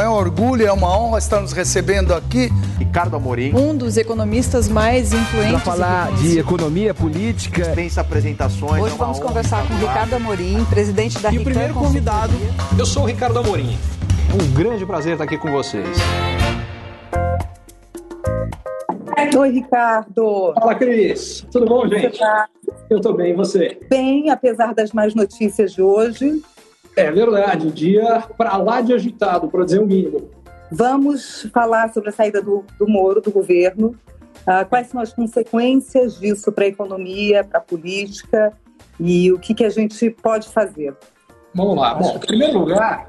É um orgulho, é uma honra estar nos recebendo aqui. Ricardo Amorim. Um dos economistas mais influentes. Para falar de economia política. Dispensa apresentações. Hoje é vamos conversar com Ricardo Amorim, presidente da E o primeiro convidado, eu sou o Ricardo Amorim. Um grande prazer estar aqui com vocês. Oi, Ricardo. Fala, Cris. Tudo bom, gente? Tá? Eu estou bem, e você? Bem, apesar das más notícias de hoje. É verdade, dia para lá de agitado, para dizer o mínimo. Vamos falar sobre a saída do, do Moro, do governo. Uh, quais são as consequências disso para a economia, para a política e o que, que a gente pode fazer? Vamos lá. Bom, em primeiro lugar,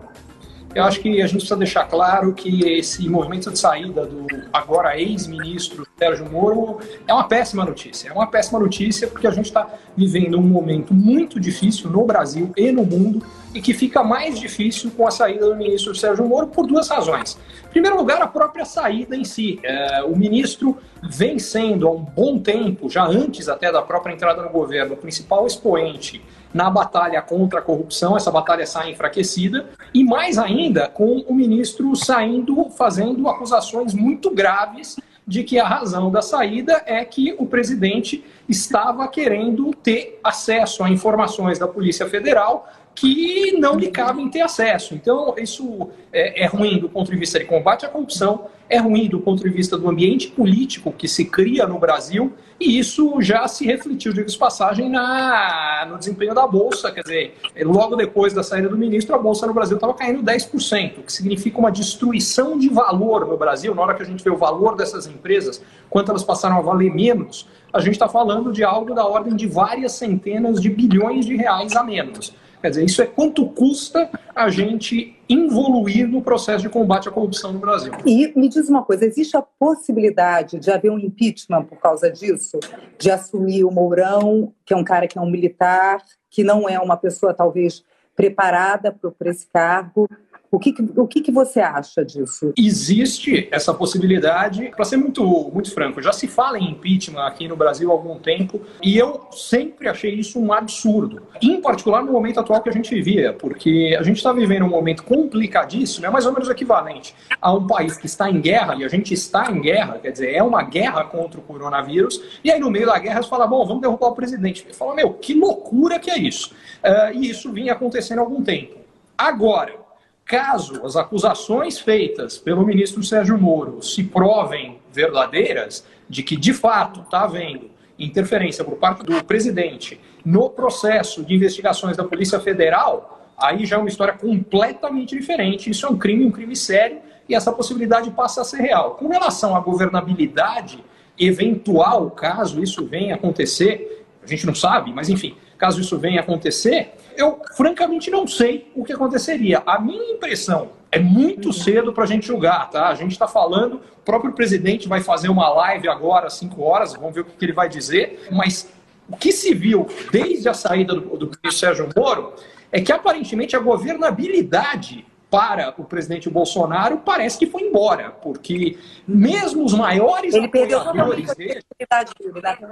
eu acho que a gente precisa deixar claro que esse movimento de saída do agora ex-ministro Sérgio Moro é uma péssima notícia. É uma péssima notícia porque a gente está vivendo um momento muito difícil no Brasil e no mundo e que fica mais difícil com a saída do ministro Sérgio Moro por duas razões. Em primeiro lugar, a própria saída em si. É, o ministro vem sendo há um bom tempo, já antes até da própria entrada no governo, o principal expoente na batalha contra a corrupção, essa batalha sai enfraquecida, e mais ainda com o ministro saindo fazendo acusações muito graves de que a razão da saída é que o presidente estava querendo ter acesso a informações da Polícia Federal que não lhe cabem ter acesso. Então, isso é, é, ruim do ponto de vista de combate à corrupção, é ruim do ponto de vista do ambiente político que se cria no Brasil, e isso já se refletiu, digo de passagem, na, no desempenho da Bolsa. Quer dizer, logo depois da saída do ministro, a Bolsa no Brasil estava caindo 10%, o que significa uma destruição de valor no Brasil. Na hora que a gente vê o valor dessas empresas, quanto elas passaram a valer menos, a gente está falando de algo da ordem de várias centenas de bilhões de reais a menos. Quer dizer, isso é quanto custa a gente evoluir no processo de combate à corrupção no Brasil. E me diz uma coisa: existe a possibilidade de haver um impeachment por causa disso? De assumir o Mourão, que é um cara que é um militar, que não é uma pessoa talvez preparada para esse cargo, o que, o que, que você acha disso? Existe essa possibilidade. Para ser muito, muito franco, já se fala em impeachment aqui no Brasil há algum tempo e eu sempre achei isso um absurdo. Em particular no momento atual que a gente vivia, porque a gente está vivendo um momento complicadíssimo, é mais ou menos equivalente a um país que está em guerra e a gente está em guerra, quer dizer, é uma guerra contra o coronavírus, e aí no meio da guerra você fala, bom, vamos derrubar o presidente. Você fala, meu, que loucura que é isso. Uh, e isso vinha acontecendo há algum tempo. Agora, Caso as acusações feitas pelo ministro Sérgio Moro se provem verdadeiras, de que de fato está havendo interferência por parte do presidente no processo de investigações da Polícia Federal, aí já é uma história completamente diferente. Isso é um crime, um crime sério, e essa possibilidade passa a ser real. Com relação à governabilidade, eventual caso isso venha acontecer, a gente não sabe, mas enfim, caso isso venha acontecer, eu francamente não sei o que aconteceria. A minha impressão é muito uhum. cedo para a gente julgar, tá? A gente está falando, o próprio presidente vai fazer uma live agora às 5 horas, vamos ver o que ele vai dizer, mas o que se viu desde a saída do, do Sérgio Moro é que aparentemente a governabilidade para o presidente Bolsonaro parece que foi embora, porque mesmo os maiores ele perdeu a dele...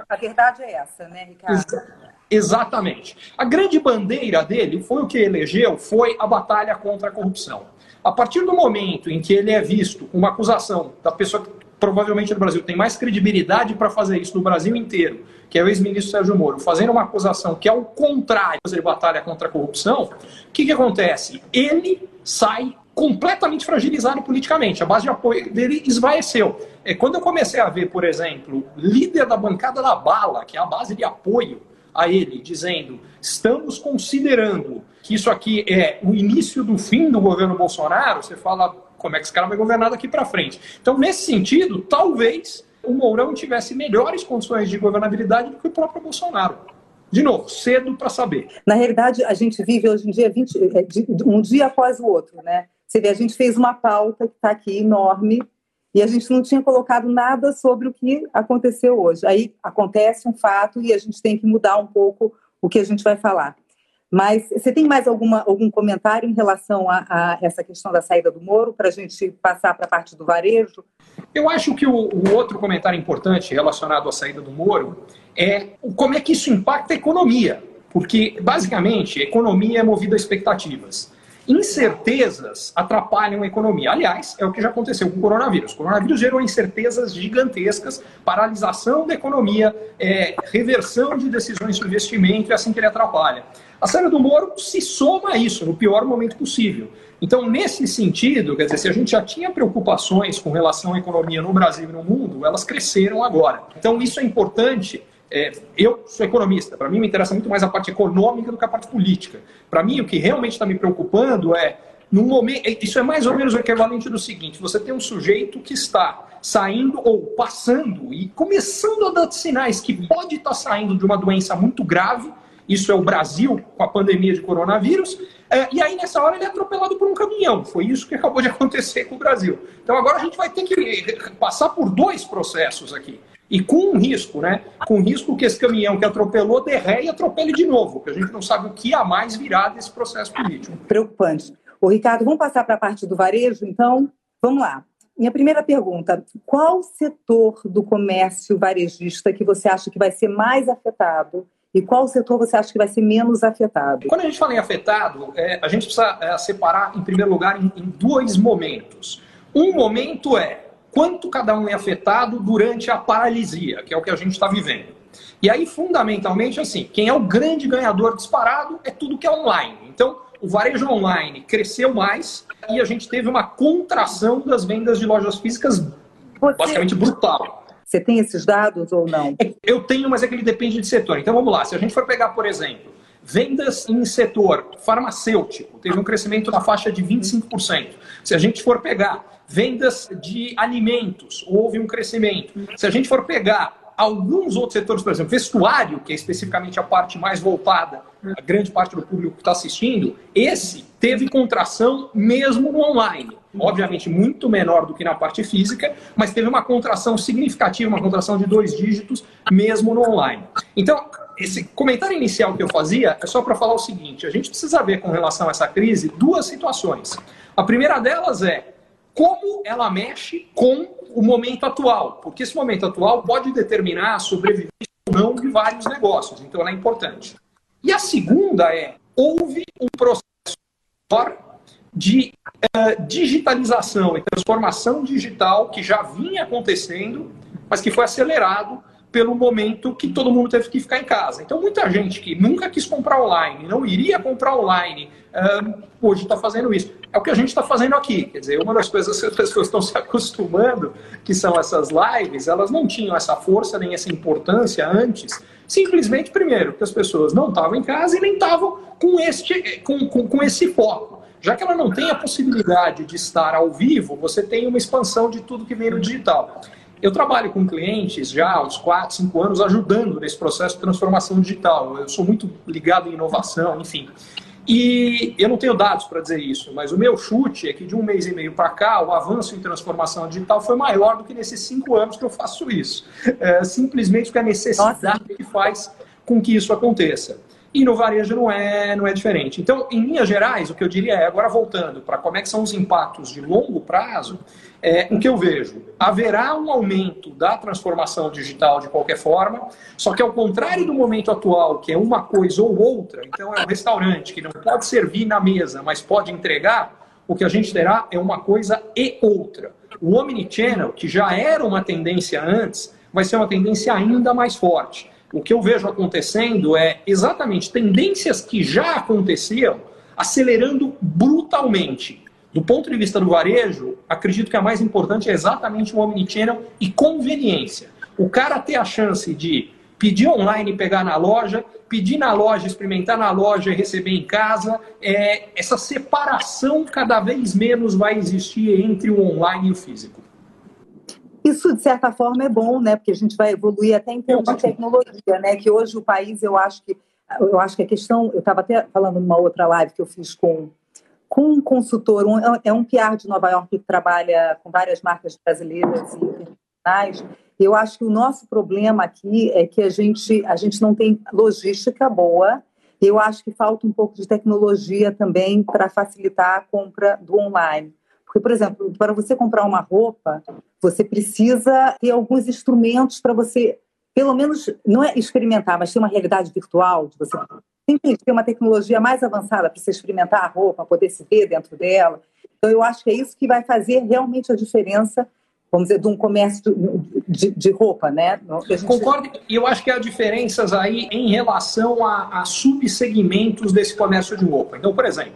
A verdade é essa, né, Ricardo? Exatamente. A grande bandeira dele foi o que elegeu, foi a batalha contra a corrupção. A partir do momento em que ele é visto uma acusação da pessoa que provavelmente no Brasil tem mais credibilidade para fazer isso no Brasil inteiro, que é o ex-ministro Sérgio Moro, fazendo uma acusação que é o contrário de batalha contra a corrupção, o que, que acontece? Ele sai completamente fragilizado politicamente. A base de apoio dele esvaeceu. É, quando eu comecei a ver, por exemplo, líder da bancada da bala, que é a base de apoio a ele, dizendo: estamos considerando que isso aqui é o início do fim do governo Bolsonaro, você fala como é que esse cara vai governar daqui para frente. Então, nesse sentido, talvez o Mourão tivesse melhores condições de governabilidade do que o próprio Bolsonaro. De novo, cedo para saber. Na realidade, a gente vive hoje em dia 20, é, um dia após o outro, né? Você vê, a gente fez uma pauta que está aqui enorme e a gente não tinha colocado nada sobre o que aconteceu hoje. Aí acontece um fato e a gente tem que mudar um pouco o que a gente vai falar. Mas você tem mais alguma, algum comentário em relação a, a essa questão da saída do Moro, para a gente passar para a parte do varejo? Eu acho que o, o, outro comentário importante relacionado à saída do Moro é como é que isso impacta a economia. Porque, basicamente, a economia é movida a expectativas. Incertezas atrapalham a economia. Aliás, é o que já aconteceu com o coronavírus. O coronavírus gerou incertezas gigantescas, paralisação da economia, é, reversão de decisões de investimento, é assim que ele atrapalha. A saída do Moro se soma a isso no pior momento possível. Então, nesse sentido, quer dizer, se a gente já tinha preocupações com relação à economia no Brasil e no mundo, elas cresceram agora. Então, isso é importante é, eu sou economista, para mim me interessa muito mais a parte econômica do que a parte política. Para mim, o que realmente está me preocupando é, num momento, isso é mais ou menos o equivalente do seguinte: você tem um sujeito que está saindo ou passando e começando a dar sinais que pode estar tá saindo de uma doença muito grave. Isso é o Brasil com a pandemia de coronavírus. É, e aí, nessa hora, ele é atropelado por um caminhão. Foi isso que acabou de acontecer com o Brasil. Então, agora a gente vai ter que passar por dois processos aqui. E com um risco, né? Com risco que esse caminhão que atropelou derre e atropele de novo, porque a gente não sabe o que a mais virá desse processo político. Preocupante. O Ricardo, vamos passar para a parte do varejo, então? Vamos lá. Minha primeira pergunta: qual setor do comércio varejista que você acha que vai ser mais afetado e qual setor você acha que vai ser menos afetado? Quando a gente fala em afetado, é, a gente precisa é, separar, em primeiro lugar, em, em dois momentos. Um momento é quanto cada um é afetado durante a paralisia, que é o que a gente está vivendo. E aí, fundamentalmente, assim, quem é o grande ganhador disparado é tudo que é online. Então, o varejo online cresceu mais e a gente teve uma contração das vendas de lojas físicas Você... basicamente brutal. Você tem esses dados ou não? É, eu tenho, mas é que ele depende de setor. Então vamos lá. Se a gente for pegar, por exemplo, vendas em setor farmacêutico, teve um crescimento na faixa de 25%. Se a gente for pegar vendas de alimentos, houve um crescimento. Se a gente for pegar alguns outros setores, por exemplo, vestuário, que é especificamente a parte mais voltada, a grande parte do público que está assistindo, esse teve contração mesmo no online. Obviamente muito menor do que na parte física, mas teve uma contração significativa, uma contração de dois dígitos, mesmo no online. Então, esse comentário inicial que eu fazia é só para falar o seguinte: a gente precisa ver com relação a essa crise duas situações. A primeira delas é como ela mexe com o momento atual, porque esse momento atual pode determinar a sobrevivência ou não de vários negócios, então ela é importante. E a segunda é, houve um processo de uh, digitalização e transformação digital que já vinha acontecendo, mas que foi acelerado pelo momento que todo mundo teve que ficar em casa. Então, muita gente que nunca quis comprar online, não iria comprar online, hoje está fazendo isso. É o que a gente está fazendo aqui. Quer dizer, uma das coisas que as pessoas estão se acostumando, que são essas lives, elas não tinham essa força nem essa importância antes. Simplesmente, primeiro, porque as pessoas não estavam em casa e nem estavam com, este, com, com, com esse foco. Já que ela não tem a possibilidade de estar ao vivo, você tem uma expansão de tudo que vem no digital. Eu trabalho com clientes já há uns 4, 5 anos ajudando nesse processo de transformação digital. Eu sou muito ligado em inovação, enfim. E eu não tenho dados para dizer isso, mas o meu chute é que de um mês e meio para cá, o avanço em transformação digital foi maior do que nesses cinco anos que eu faço isso. É, simplesmente porque a necessidade Nossa. que faz com que isso aconteça. E no varejo não é, não é diferente. Então, em linhas gerais, o que eu diria é, agora voltando para como é que são os impactos de longo prazo, é, o que eu vejo, haverá um aumento da transformação digital de qualquer forma, só que ao contrário do momento atual, que é uma coisa ou outra, então é um restaurante que não pode servir na mesa, mas pode entregar, o que a gente terá é uma coisa e outra. O Omnichannel, que já era uma tendência antes, vai ser uma tendência ainda mais forte o que eu vejo acontecendo é exatamente tendências que já aconteciam acelerando brutalmente. Do ponto de vista do varejo, acredito que a mais importante é exatamente o omnichannel e conveniência. O cara ter a chance de pedir online e pegar na loja, pedir na loja, experimentar na loja e receber em casa, é, essa separação cada vez menos vai existir entre o online e o físico. Isso, de certa forma, é bom, né? Porque a gente vai evoluir até em termos de tecnologia, né? Que hoje o país, eu acho que eu acho que a questão, eu estava até falando numa outra live que eu fiz com, com um consultor, um, é um PR de Nova York que trabalha com várias marcas brasileiras e internacionais. Eu acho que o nosso problema aqui é que a gente, a gente não tem logística boa. Eu acho que falta um pouco de tecnologia também para facilitar a compra do online. Porque, por exemplo, para você comprar uma roupa, você precisa ter alguns instrumentos para você, pelo menos, não é experimentar, mas ter uma realidade virtual, de você tem que ter uma tecnologia mais avançada para você experimentar a roupa, poder se ver dentro dela. Então, eu acho que é isso que vai fazer realmente a diferença, vamos dizer, de um comércio de, de roupa, né? Gente... Concordo, e eu acho que há diferenças aí em relação a, a subsegmentos desse comércio de roupa. Então, por exemplo,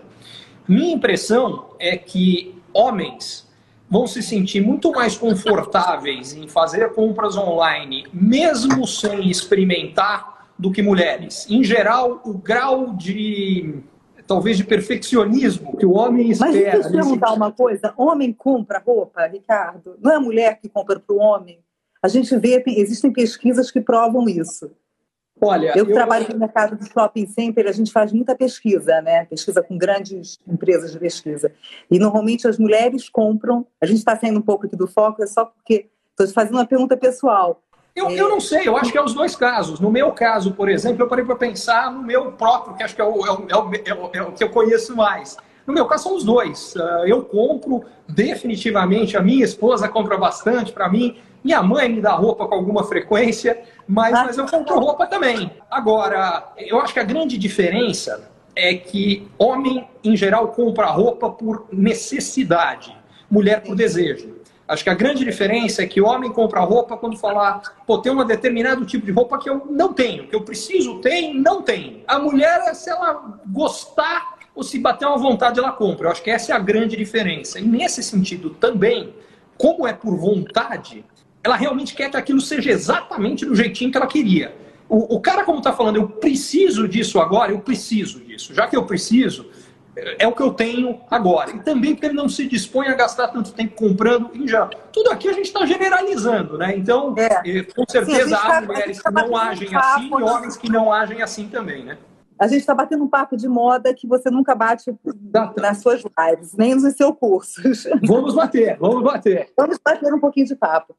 minha impressão é que homens vão se sentir muito mais confortáveis em fazer compras online, mesmo sem experimentar, do que mulheres. Em geral, o grau de talvez de perfeccionismo que o homem espera. Mas deixa eu te perguntar uma coisa: homem compra roupa, Ricardo? Não é a mulher que compra para o homem? A gente vê, existem pesquisas que provam isso. Olha, eu, eu trabalho no mercado de shopping center, a gente faz muita pesquisa, né? Pesquisa com grandes empresas de pesquisa. E normalmente as mulheres compram. A gente está saindo um pouco aqui do foco, é só porque estou fazendo uma pergunta pessoal. Eu, eu não sei, eu acho que é os dois casos. No meu caso, por exemplo, eu parei para pensar no meu próprio, que acho que é o, é, o, é, o, é o, que eu conheço mais. No meu caso, são os dois. Ah, eu compro definitivamente, a minha esposa compra bastante para mim, minha mãe me dá roupa com alguma frequência, mas, ah. mas eu compro roupa também. Agora, eu acho que a grande diferença é que homem, em geral, compra roupa por necessidade, mulher por desejo. Acho que a grande diferença é que o homem compra roupa quando falar, pô, tem um determinado tipo de roupa que eu não tenho, que eu preciso ter e não tenho. A mulher, se ela gostar ou se bater uma vontade, ela compra. Eu acho que essa é a grande diferença. E nesse sentido também, como é por vontade, ela realmente quer que aquilo seja exatamente do jeitinho que ela queria. O, o cara, como está falando, eu preciso disso agora, eu preciso disso. Já que eu preciso, é o que eu tenho agora. E também porque ele não se dispõe a gastar tanto tempo comprando em já. Tudo aqui a gente está generalizando, né? Então, é. com certeza Sim, há tá, mulheres que não agem assim e homens que não agem assim também, né? A gente está batendo um papo de moda que você nunca bate nas suas lives, nem nos seus cursos. Vamos bater, vamos bater. Vamos bater um pouquinho de papo.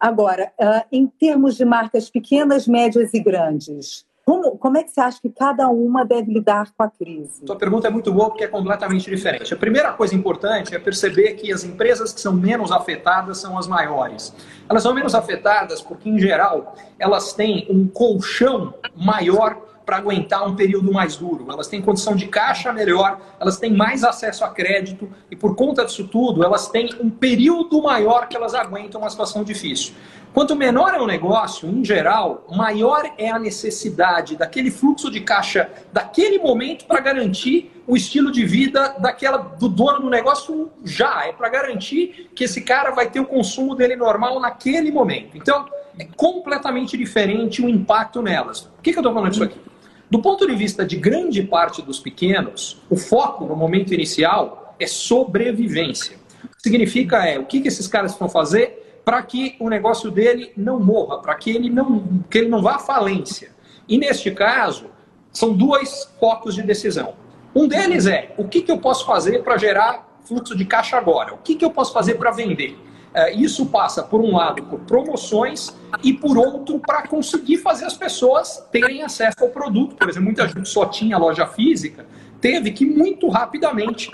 Agora, uh, em termos de marcas pequenas, médias e grandes, como, como é que você acha que cada uma deve lidar com a crise? Sua pergunta é muito boa porque é completamente diferente. A primeira coisa importante é perceber que as empresas que são menos afetadas são as maiores. Elas são menos afetadas porque, em geral, elas têm um colchão maior para aguentar um período mais duro. Elas têm condição de caixa melhor, elas têm mais acesso a crédito e, por conta disso tudo, elas têm um período maior que elas aguentam uma situação difícil. Quanto menor é o negócio, em geral, maior é a necessidade daquele fluxo de caixa daquele momento para garantir o estilo de vida daquela do dono do negócio já. É para garantir que esse cara vai ter o consumo dele normal naquele momento. Então, é completamente diferente o impacto nelas. Por que, que eu estou falando isso aqui? Do ponto de vista de grande parte dos pequenos, o foco no momento inicial é sobrevivência. O que significa é o que, esses caras vão fazer para que o negócio dele não morra, para que ele não, que ele não vá à falência. E neste caso, são dois focos de decisão. Um deles é o que, que eu posso fazer para gerar fluxo de caixa agora? O que, que eu posso fazer para vender? É, isso passa, por um lado, por promoções e, por outro, para conseguir fazer as pessoas terem acesso ao produto. Por exemplo, muita gente só tinha loja física, teve que muito rapidamente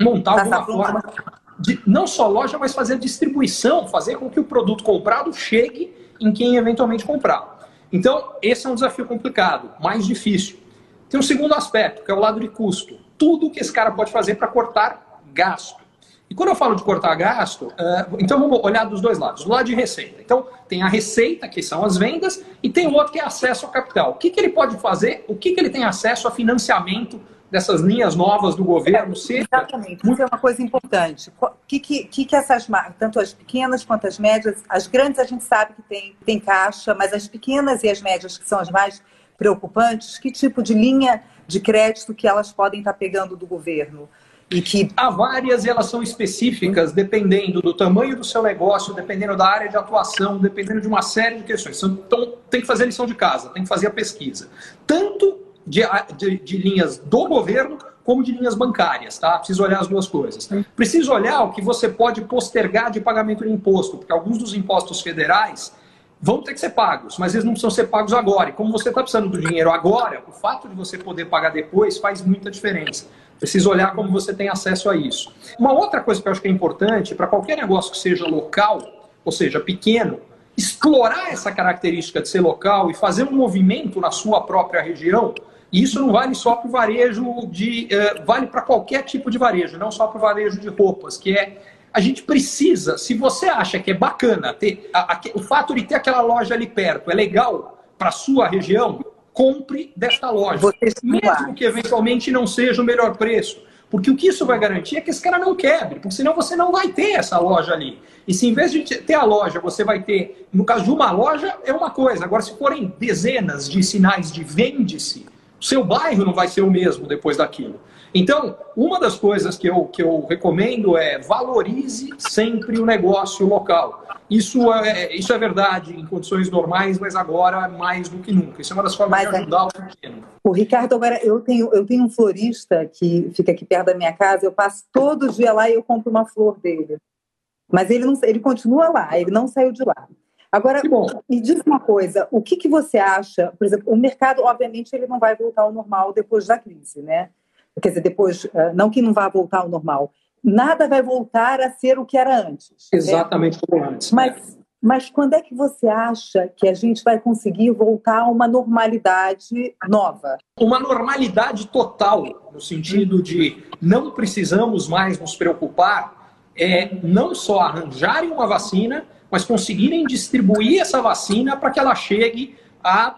montar alguma forma de não só loja, mas fazer distribuição, fazer com que o produto comprado chegue em quem eventualmente comprar. Então, esse é um desafio complicado, mais difícil. Tem um segundo aspecto, que é o lado de custo. Tudo que esse cara pode fazer para cortar gasto. E quando eu falo de cortar gasto, uh, então vamos olhar dos dois lados. Do lado de receita. Então, tem a receita, que são as vendas, e tem o outro que é acesso ao capital. O que, que ele pode fazer? O que, que ele tem acesso a financiamento dessas linhas novas do governo seja... Exatamente, isso é uma coisa importante. O que, que, que essas marcas, tanto as pequenas quanto as médias, as grandes a gente sabe que tem, tem caixa, mas as pequenas e as médias, que são as mais preocupantes, que tipo de linha de crédito que elas podem estar pegando do governo? E que... Há várias e elas são específicas, dependendo do tamanho do seu negócio, dependendo da área de atuação, dependendo de uma série de questões. Então, tem que fazer a lição de casa, tem que fazer a pesquisa. Tanto de, de, de, linhas do governo como de linhas bancárias, tá? Preciso olhar as duas coisas. Preciso olhar o que você pode postergar de pagamento de imposto, porque alguns dos impostos federais vão ter que ser pagos, mas eles não precisam ser pagos agora. E como você está precisando do dinheiro agora, o fato de você poder pagar depois faz muita diferença. Preciso olhar como você tem acesso a isso. Uma outra coisa que eu acho que é importante para qualquer negócio que seja local, ou seja, pequeno, explorar essa característica de ser local e fazer um movimento na sua própria região E isso não vale só para o varejo de. Uh, vale para qualquer tipo de varejo, não só para o varejo de roupas, que é. A gente precisa, se você acha que é bacana ter a, a, o fato de ter aquela loja ali perto, é legal para sua região, compre desta loja. Mesmo que eventualmente não seja o melhor preço. Porque o que isso vai garantir é que esse cara não quebre, porque senão você não vai ter essa loja ali. E se em vez de ter a loja, você vai ter, no caso de uma loja, é uma coisa. Agora, se forem dezenas de sinais de vende-se, o seu bairro não vai ser o mesmo depois daquilo. Então, uma das coisas que eu, que eu recomendo é valorize sempre o negócio local. Isso é, isso é verdade em condições normais, mas agora mais do que nunca. Isso é uma das formas mas, de ajudar o pequeno. O Ricardo, agora eu tenho, eu tenho um florista que fica aqui perto da minha casa, eu passo todo dia lá e eu compro uma flor dele. Mas ele, não, ele continua lá, ele não saiu de lá. Agora, me diz uma coisa, o que, que você acha, por exemplo, o mercado, obviamente, ele não vai voltar ao normal depois da crise, né? Quer dizer, depois, eh, não que não vá voltar ao normal, nada vai voltar a ser o que era antes. Exatamente né? como antes. Mas, mas quando é que você acha que a gente vai conseguir voltar a uma normalidade nova? Uma normalidade total, no sentido de não precisamos mais nos preocupar é não só arranjarem uma vacina, mas conseguirem distribuir essa vacina para que ela chegue a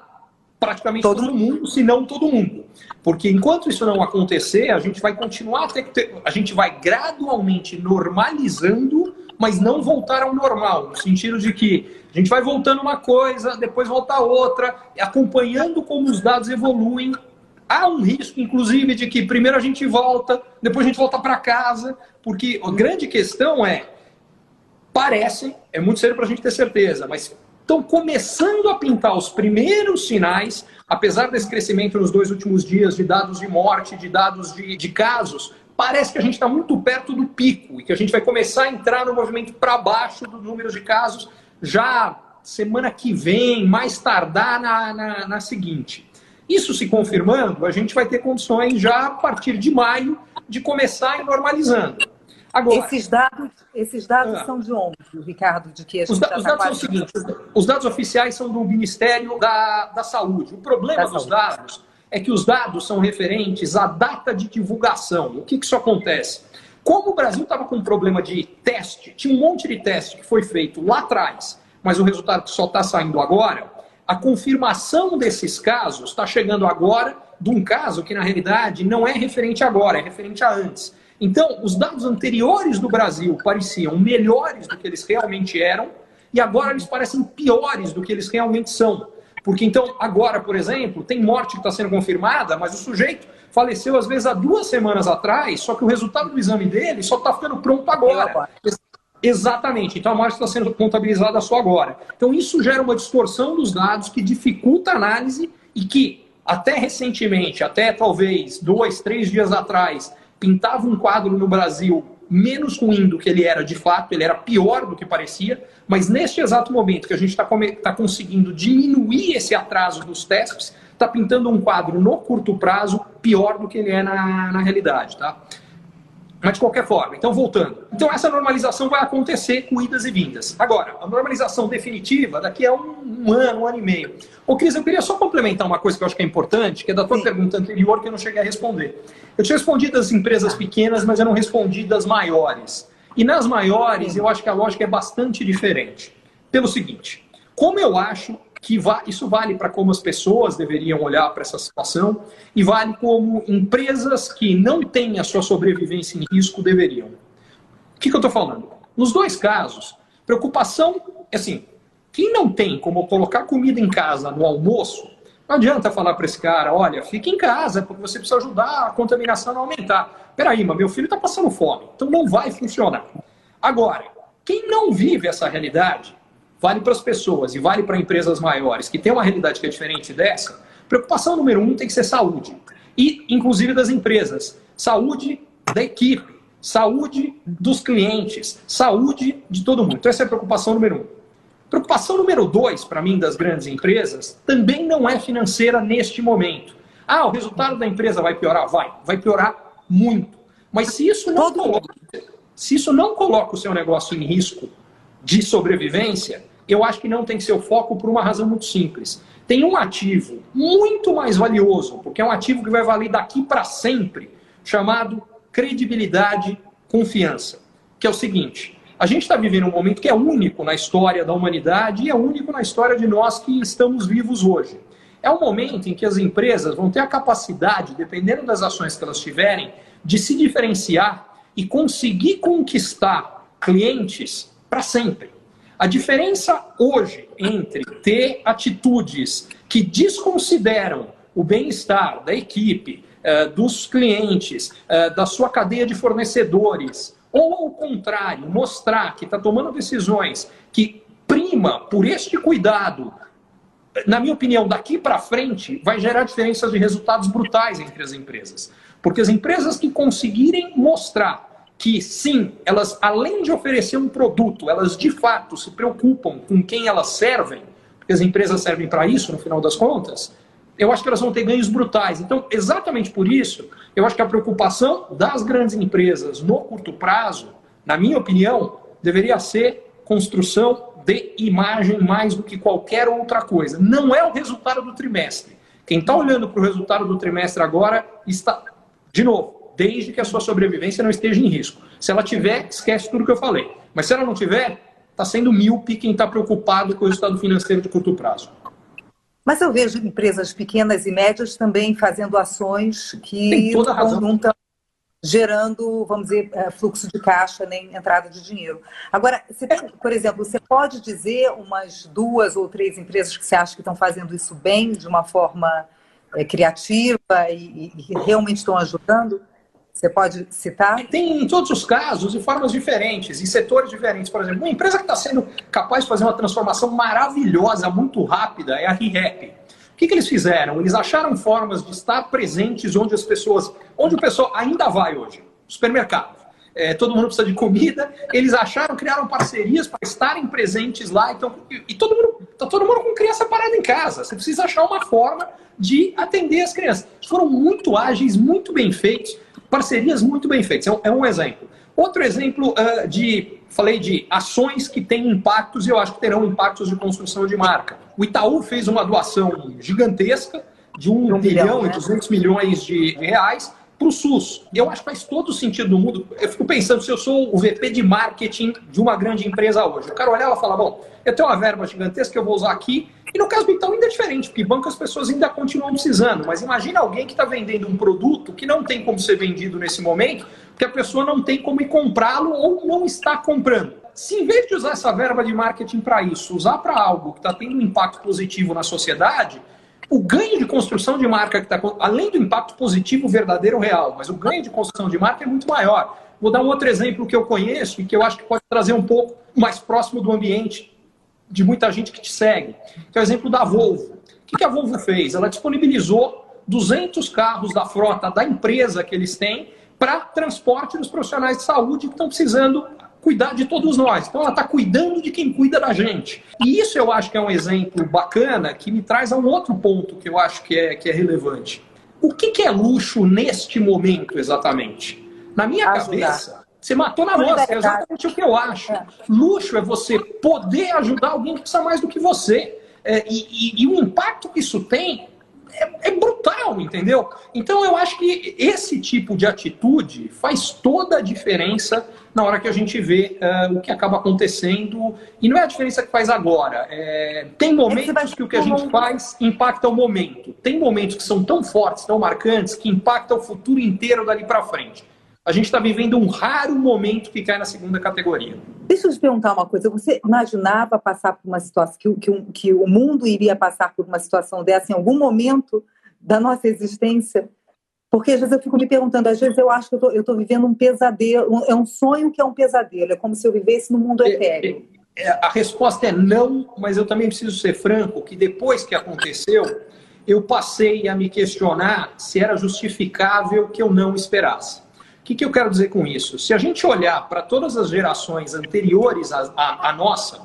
praticamente todo, todo mundo, se não todo mundo. Porque enquanto isso não acontecer, a gente vai continuar a ter, a gente vai gradualmente normalizando, mas não voltar ao normal, no sentido de que a gente vai voltando uma coisa, depois volta outra, acompanhando como os dados evoluem. Há um risco, inclusive, de que primeiro a gente volta, depois a gente volta para casa, porque a grande questão é, parece, é muito cedo para a gente ter certeza, mas estão começando a pintar os primeiros sinais, apesar desse crescimento nos dois últimos dias de dados de morte, de dados de, de casos, parece que a gente está muito perto do pico e que a gente vai começar a entrar no movimento para baixo do número de casos já semana que vem, mais tardar na, na, na seguinte. Isso se confirmando, a gente vai ter condições já a partir de maio de começar a ir normalizando. Agora, esses dados, esses dados ah, são de onde, Ricardo? De que os, da, os tá dados são os seguintes: os dados oficiais são do Ministério da, da Saúde. O problema da dos saúde. dados é que os dados são referentes à data de divulgação. O que, que isso acontece? Como o Brasil estava com um problema de teste, tinha um monte de teste que foi feito lá atrás, mas o resultado só está saindo agora, a confirmação desses casos está chegando agora de um caso que, na realidade, não é referente agora, é referente a antes. Então, os dados anteriores do Brasil pareciam melhores do que eles realmente eram, e agora eles parecem piores do que eles realmente são. Porque então, agora, por exemplo, tem morte que está sendo confirmada, mas o sujeito faleceu às vezes há duas semanas atrás, só que o resultado do exame dele só está ficando pronto agora. Exatamente. Então a morte está sendo contabilizada só agora. Então isso gera uma distorção dos dados que dificulta a análise e que até recentemente, até talvez dois, três dias atrás, pintava um quadro no Brasil menos ruim do que ele era de fato, ele era pior do que parecia, mas neste exato momento que a gente está tá conseguindo diminuir esse atraso dos testes, está pintando um quadro no curto prazo pior do que ele é na, na realidade, tá? Mas de qualquer forma, então voltando. Então essa normalização vai acontecer com idas e vindas. Agora, a normalização definitiva daqui a um, um ano, um ano e meio. Ô Cris, eu queria só complementar uma coisa que eu acho que é importante, que é da tua Sim. pergunta anterior que eu não cheguei a responder. Eu tinha respondido das empresas pequenas, mas eu não respondi das maiores. E nas maiores, eu acho que a lógica é bastante diferente. Pelo seguinte, como eu acho que isso vale para como as pessoas deveriam olhar para essa situação e vale como empresas que não têm a sua sobrevivência em risco deveriam. O que, que eu estou falando? Nos dois casos, preocupação, assim, quem não tem como colocar comida em casa no almoço, não adianta falar para esse cara, olha, fique em casa, porque você precisa ajudar a contaminação a aumentar. Peraí, mas meu filho está passando fome, então não vai funcionar. Agora, quem não vive essa realidade, vale para as pessoas e vale para empresas maiores que têm uma realidade que é diferente dessa, preocupação número um tem que ser saúde. E, inclusive, das empresas. Saúde da equipe, saúde dos clientes, saúde de todo mundo. Então, essa é a preocupação número um. Preocupação número dois, para mim, das grandes empresas, também não é financeira neste momento. Ah, o resultado da empresa vai piorar? Vai. Vai piorar muito. Mas se isso não coloca, se isso não coloca o seu negócio em risco de sobrevivência, eu acho que não tem que ser o foco por uma razão muito simples. Tem um ativo muito mais valioso, porque é um ativo que vai valer daqui para sempre, chamado credibilidade, confiança. Que é o seguinte: a gente está vivendo um momento que é único na história da humanidade e é único na história de nós que estamos vivos hoje. É um momento em que as empresas vão ter a capacidade, dependendo das ações que elas tiverem, de se diferenciar e conseguir conquistar clientes para sempre. A diferença hoje entre ter atitudes que desconsideram o bem-estar da equipe, eh, dos clientes, eh, da sua cadeia de fornecedores, ou ao contrário, mostrar que está tomando decisões que prima por este cuidado, na minha opinião, daqui para frente, vai gerar diferenças de resultados brutais entre as empresas. Porque as empresas que conseguirem mostrar que sim, elas além de oferecer um produto, elas de fato se preocupam com quem elas servem, porque as empresas servem para isso no final das contas, eu acho que elas vão ter ganhos brutais. Então, exatamente por isso, eu acho que a preocupação das grandes empresas no curto prazo, na minha opinião, deveria ser construção de imagem mais do que qualquer outra coisa. Não é o resultado do trimestre. Quem está olhando para o resultado do trimestre agora está, de novo, desde que a sua sobrevivência não esteja em risco. Se ela tiver, esquece tudo que eu falei. Mas se ela não tiver, está sendo míope quem está preocupado com o resultado financeiro de curto prazo. Mas eu vejo empresas pequenas e médias também fazendo ações que não estão gerando, vamos dizer, eh, fluxo de caixa nem entrada de dinheiro. Agora, você, por exemplo, você pode dizer umas duas ou três empresas que você acha que estão fazendo isso bem, de uma forma é, criativa e, e realmente estão ajudando? Você pode citar? Tem em todos os casos, de formas diferentes, em setores diferentes. Por exemplo, uma empresa que está sendo capaz de fazer uma transformação maravilhosa, muito rápida, é a ReHap. O que, que eles fizeram? Eles acharam formas de estar presentes onde as pessoas, onde o pessoal ainda vai hoje, supermercado. É, todo mundo precisa de comida. Eles acharam, criaram parcerias para estarem presentes lá. Então, e, e todo mundo, tá todo mundo com criança parada em casa. Você precisa achar uma forma de atender as crianças. Foram muito ágeis, muito bem feitos parcerias muito bem feitas. É um, é um exemplo. Outro exemplo uh, de, falei de ações que têm impactos e eu acho que terão impactos de construção de marca. O Itaú fez uma doação gigantesca de 1 um bilhão e né? 200 milhões de reais para o SUS. Eu acho que faz todo sentido no mundo. Eu fico pensando, se eu sou o VP de marketing de uma grande empresa hoje, eu quero olhar e falar, bom, eu tenho uma verba gigantesca que eu vou usar aqui, e no caso do Itaú ainda é diferente, porque banco as pessoas ainda continuam precisando, mas imagina alguém que está vendendo um produto que não tem como ser vendido nesse momento, porque a pessoa não tem como ir comprá-lo ou não está comprando. Se em vez de usar essa verba de marketing para isso, usar para algo que está tendo um impacto positivo na sociedade, o ganho de construção de marca que está, além do impacto positivo verdadeiro real, mas o ganho de construção de marca é muito maior. Vou dar um outro exemplo que eu conheço e que eu acho que pode trazer um pouco mais próximo do ambiente de muita gente que te segue, que é o exemplo da Volvo. O que a Volvo fez? Ela disponibilizou 200 carros da frota da empresa que eles têm para transporte dos profissionais de saúde que estão precisando cuidar de todos nós. Então ela está cuidando de quem cuida da gente. E isso eu acho que é um exemplo bacana que me traz a um outro ponto que eu acho que é, que é relevante. O que, que é luxo neste momento exatamente? Na minha Ajudar. cabeça, você matou na mosca, é exatamente o que eu acho. É. Luxo é você poder ajudar alguém que precisa mais do que você. É, e, e, e o impacto que isso tem é, é, brutal, entendeu? Então eu acho que esse tipo de atitude faz toda a diferença na hora que a gente vê uh, o que acaba acontecendo. E não é a diferença que faz agora. É, tem momentos que o que a gente faz impacta o momento. Tem momentos que são tão fortes, tão marcantes, que impacta o futuro inteiro dali para frente. A gente está vivendo um raro momento que cai na segunda categoria. Deixa eu te perguntar uma coisa. Você imaginava passar por uma situação que, que, que o mundo iria passar por uma situação dessa em algum momento da nossa existência? Porque às vezes eu fico me perguntando, às vezes eu acho que eu estou vivendo um pesadelo, é um sonho que é um pesadelo, é como se eu vivesse no mundo etéreo. É, é, a resposta é não, mas eu também preciso ser franco que depois que aconteceu, eu passei a me questionar se era justificável que eu não esperasse. O que, que eu quero dizer com isso? Se a gente olhar para todas as gerações anteriores à, à, à nossa,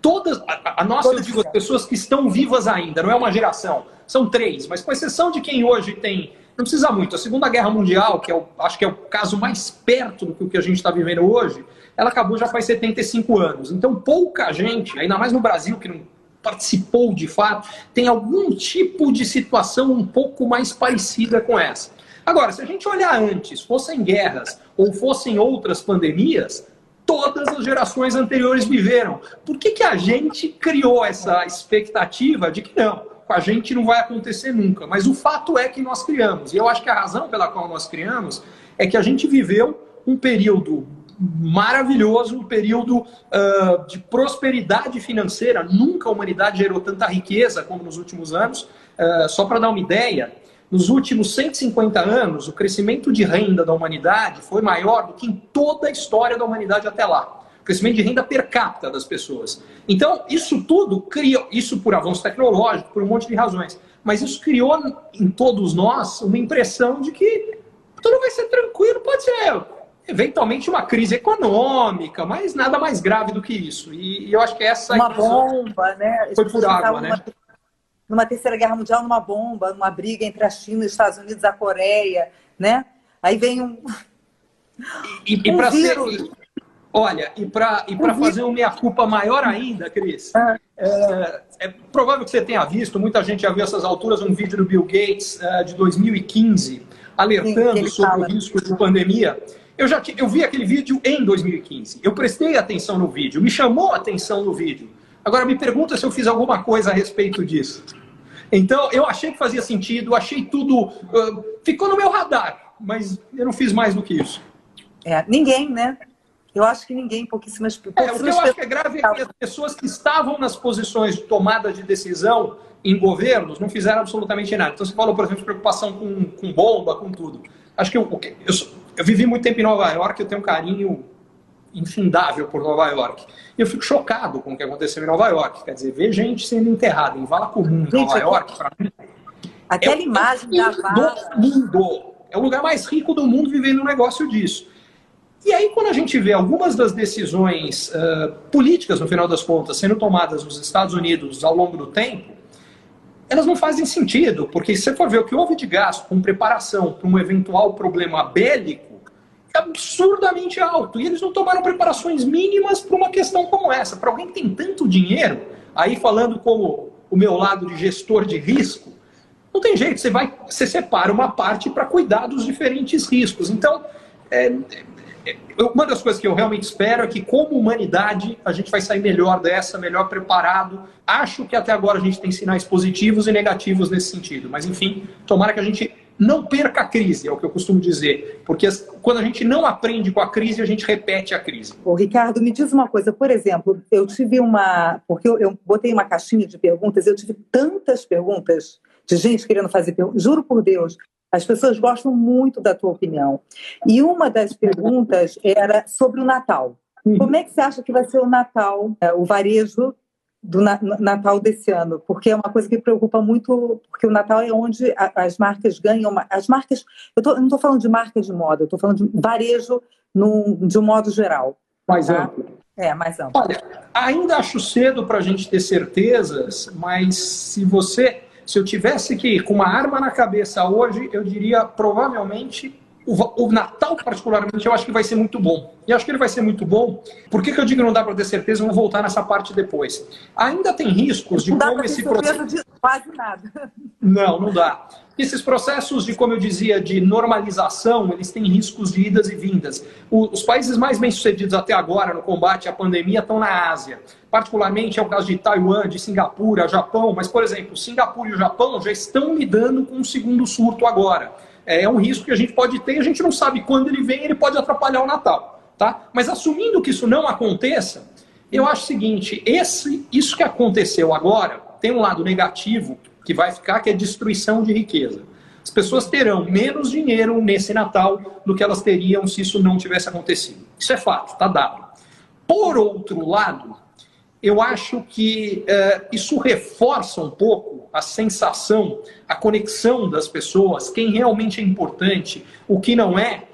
todas, a, a nossa, eu digo, as pessoas que estão vivas ainda, não é uma geração, são três, mas com exceção de quem hoje tem não precisa muito. A Segunda Guerra Mundial, que é o, acho que é o caso mais perto do que a gente está vivendo hoje, ela acabou já faz 75 anos. Então, pouca gente, ainda mais no Brasil, que não participou de fato, tem algum tipo de situação um pouco mais parecida com essa. Agora, se a gente olhar antes, fossem guerras ou fossem outras pandemias, todas as gerações anteriores viveram. Por que, que a gente criou essa expectativa de que não, com a gente não vai acontecer nunca? Mas o fato é que nós criamos. E eu acho que a razão pela qual nós criamos é que a gente viveu um período maravilhoso, um período uh, de prosperidade financeira. Nunca a humanidade gerou tanta riqueza como nos últimos anos. Uh, só para dar uma ideia, nos últimos 150 anos, o crescimento de renda da humanidade foi maior do que em toda a história da humanidade até lá. Crescimento de renda per capita das pessoas. Então, isso tudo criou, isso por avanço tecnológico, por um monte de razões, mas isso criou em todos nós uma impressão de que tudo vai ser tranquilo, pode ser eventualmente uma crise econômica, mas nada mais grave do que isso. E, e eu acho que essa uma bomba, né? Foi por água, né? numa terceira guerra mundial, numa bomba, numa briga entre a China, os Estados Unidos, a Coreia, né? Aí vem um. E, e, um para ser. Olha, e para e fazer uma meia-culpa maior ainda, Cris, ah. é, é, provável que você tenha visto, muita gente já viu essas alturas, um vídeo do Bill Gates é, de 2015, alertando Sim, sobre fala. o risco de pandemia. Eu já eu vi aquele vídeo em 2015. Eu prestei atenção no vídeo, me chamou a atenção no vídeo. Agora me pergunta se eu fiz alguma coisa a respeito disso. Então, eu achei que fazia sentido, achei tudo. Uh, ficou no meu radar, mas eu não fiz mais do que isso. É, ninguém, né? Eu acho que ninguém, pouquíssimas, pouquíssimas é, O que eu acho que é grave é que as pessoas que estavam nas posições de tomada de decisão em governos não fizeram absolutamente nada. Então, você falou, por exemplo, de preocupação com, com bomba, com tudo. Acho que eu, eu, eu vivi muito tempo em Nova York, eu tenho um carinho infindável por Nova York. E eu fico chocado com o que aconteceu em Nova York. Quer dizer, ver gente sendo enterrada em vala comum em Nova York, para mim. Aquela é imagem da vala. Do mundo. É o lugar mais rico do mundo vivendo um negócio disso. E aí, quando a gente vê algumas das decisões uh, políticas, no final das contas, sendo tomadas nos Estados Unidos ao longo do tempo, elas não fazem sentido, porque se você for ver o que houve de gasto com preparação para um eventual problema bélico, absurdamente alto. E eles não tomaram preparações mínimas para uma questão como essa. Para alguém que tem tanto dinheiro, aí falando como o meu lado de gestor de risco, não tem jeito, você vai, você separa uma parte para cuidar dos diferentes riscos. Então, é, é, uma das coisas que eu realmente espero é que, como humanidade, a gente vai sair melhor dessa, melhor preparado. Acho que até agora a gente tem sinais positivos e negativos nesse sentido. Mas, enfim, tomara que a gente não perca a crise, é o que eu costumo dizer. Porque quando a gente não aprende com a crise, a gente repete a crise. Ô, Ricardo, me diz uma coisa. Por exemplo, eu tive uma. Porque eu, eu botei uma caixinha de perguntas, eu tive tantas perguntas de gente querendo fazer perguntas. Juro por Deus, as pessoas gostam muito da tua opinião. E uma das perguntas era sobre o Natal. Uhum. Como é que você acha que vai ser o Natal, é, o varejo do Natal desse ano, porque é uma coisa que preocupa muito, porque o Natal é onde as marcas ganham, as marcas, eu, tô, eu não estou falando de marca de moda, eu estou falando de varejo de um modo geral. Mais tá? amplo. É, mais amplo. Olha, ainda acho cedo para a gente ter certezas, mas se você, se eu tivesse que ir com uma arma na cabeça hoje, eu diria provavelmente o, o, Natal, particularmente, eu acho que vai ser muito bom. E acho que ele vai ser muito bom. Por que, que eu digo que não dá para ter certeza? Vamos voltar nessa parte depois. Ainda tem riscos de não como esse processo. De quase nada. Não, não dá. Esses processos de, como eu dizia, de normalização, eles têm riscos de idas e vindas. O, os países mais bem-sucedidos até agora no combate à pandemia estão na Ásia. Particularmente é o caso de Taiwan, de Singapura, Japão. Mas, por exemplo, Singapura e o Japão já estão lidando com um segundo surto agora é um risco que a gente pode ter, a gente não sabe quando ele vem, ele pode atrapalhar o Natal, tá? Mas assumindo que isso não aconteça, eu acho o seguinte, esse, isso que aconteceu agora tem um lado negativo que vai ficar, que é destruição de riqueza. As pessoas terão menos dinheiro nesse Natal do que elas teriam se isso não tivesse acontecido. Isso é fato, está dado. Por outro lado, eu acho que é, isso reforça um pouco a sensação, a conexão das pessoas, quem realmente é importante, o que não é.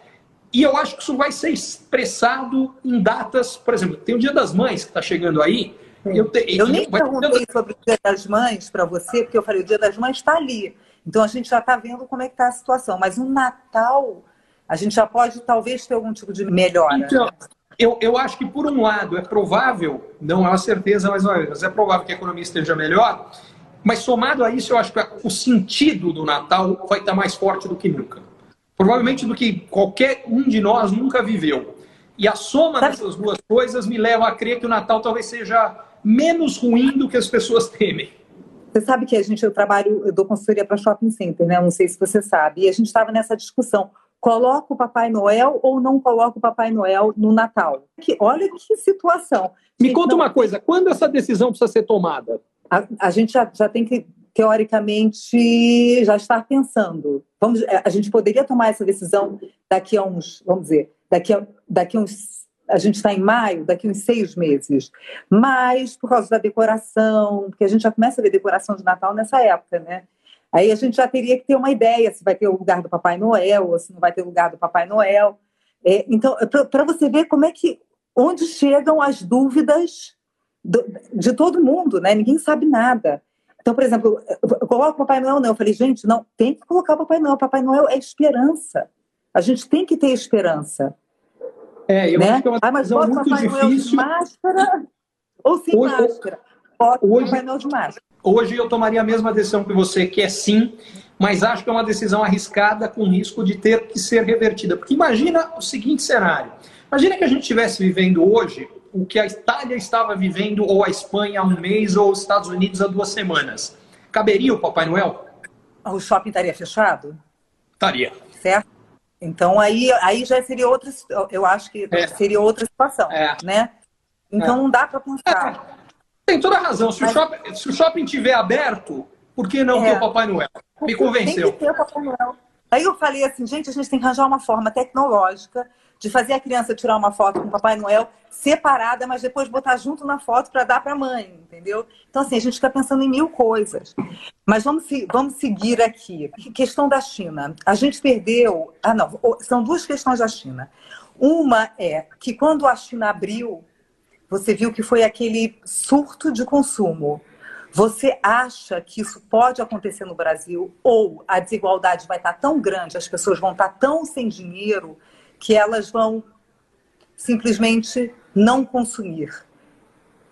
E eu acho que isso vai ser expressado em datas, por exemplo, tem o Dia das Mães que está chegando aí. Eu, te, eu nem perguntei sobre o Dia das Mães para você, porque eu falei, o Dia das Mães está ali. Então a gente já está vendo como é que está a situação. Mas no Natal, a gente já pode talvez ter algum tipo de melhora. Então, eu, eu acho que, por um lado, é provável, não é uma certeza, mas, mas é provável que a economia esteja melhor. Mas somado a isso, eu acho que o sentido do Natal vai estar mais forte do que nunca. Provavelmente do que qualquer um de nós nunca viveu. E a soma dessas duas coisas me leva a crer que o Natal talvez seja menos ruim do que as pessoas temem. Você sabe que a gente, eu trabalho, eu dou consultoria para shopping center, né? Não sei se você sabe. E a gente estava nessa discussão. Coloca o Papai Noel ou não coloca o Papai Noel no Natal? Que, olha que situação. Me conta uma coisa, quando essa decisão precisa ser tomada? A, a gente já, já tem que, teoricamente, já estar pensando. Vamos, a gente poderia tomar essa decisão daqui a uns, vamos dizer, daqui a, daqui a uns a gente está em maio, daqui uns seis meses. Mas, por causa da decoração, porque a gente já começa a ver decoração de Natal nessa época, né? Aí a gente já teria que ter uma ideia se vai ter o lugar do Papai Noel ou se não vai ter o lugar do Papai Noel. É, então, para você ver como é que. onde chegam as dúvidas do, de todo mundo, né? Ninguém sabe nada. Então, por exemplo, eu coloco o Papai Noel, não. Eu falei, gente, não, tem que colocar o Papai Noel. Papai Noel é esperança. A gente tem que ter esperança. É, eu né? acho que é uma ah, mas bota muito Papai difícil. Noel de máscara ou sem hoje, máscara. Bota hoje, Papai Noel de máscara. Hoje eu tomaria a mesma decisão que você, que é sim, mas acho que é uma decisão arriscada com risco de ter que ser revertida. Porque imagina o seguinte cenário. Imagina que a gente estivesse vivendo hoje o que a Itália estava vivendo, ou a Espanha há um mês, ou os Estados Unidos há duas semanas. Caberia o Papai Noel? O shopping estaria fechado? Estaria. Certo? Então aí, aí já seria outra, eu acho que é. seria outra situação, é. né? Então é. não dá para pensar. É. Tem toda a razão. Se, Mas... o shopping, se o shopping tiver aberto, por que não ter o Papai Noel? Me convenceu. Tem que ter o Papai Noel. Aí eu falei assim, gente, a gente tem que arranjar uma forma tecnológica de fazer a criança tirar uma foto com o Papai Noel separada, mas depois botar junto na foto para dar para a mãe, entendeu? Então, assim, a gente fica pensando em mil coisas. Mas vamos, vamos seguir aqui. Questão da China. A gente perdeu. Ah, não, são duas questões da China. Uma é que quando a China abriu, você viu que foi aquele surto de consumo. Você acha que isso pode acontecer no Brasil? Ou a desigualdade vai estar tão grande, as pessoas vão estar tão sem dinheiro que elas vão simplesmente não consumir.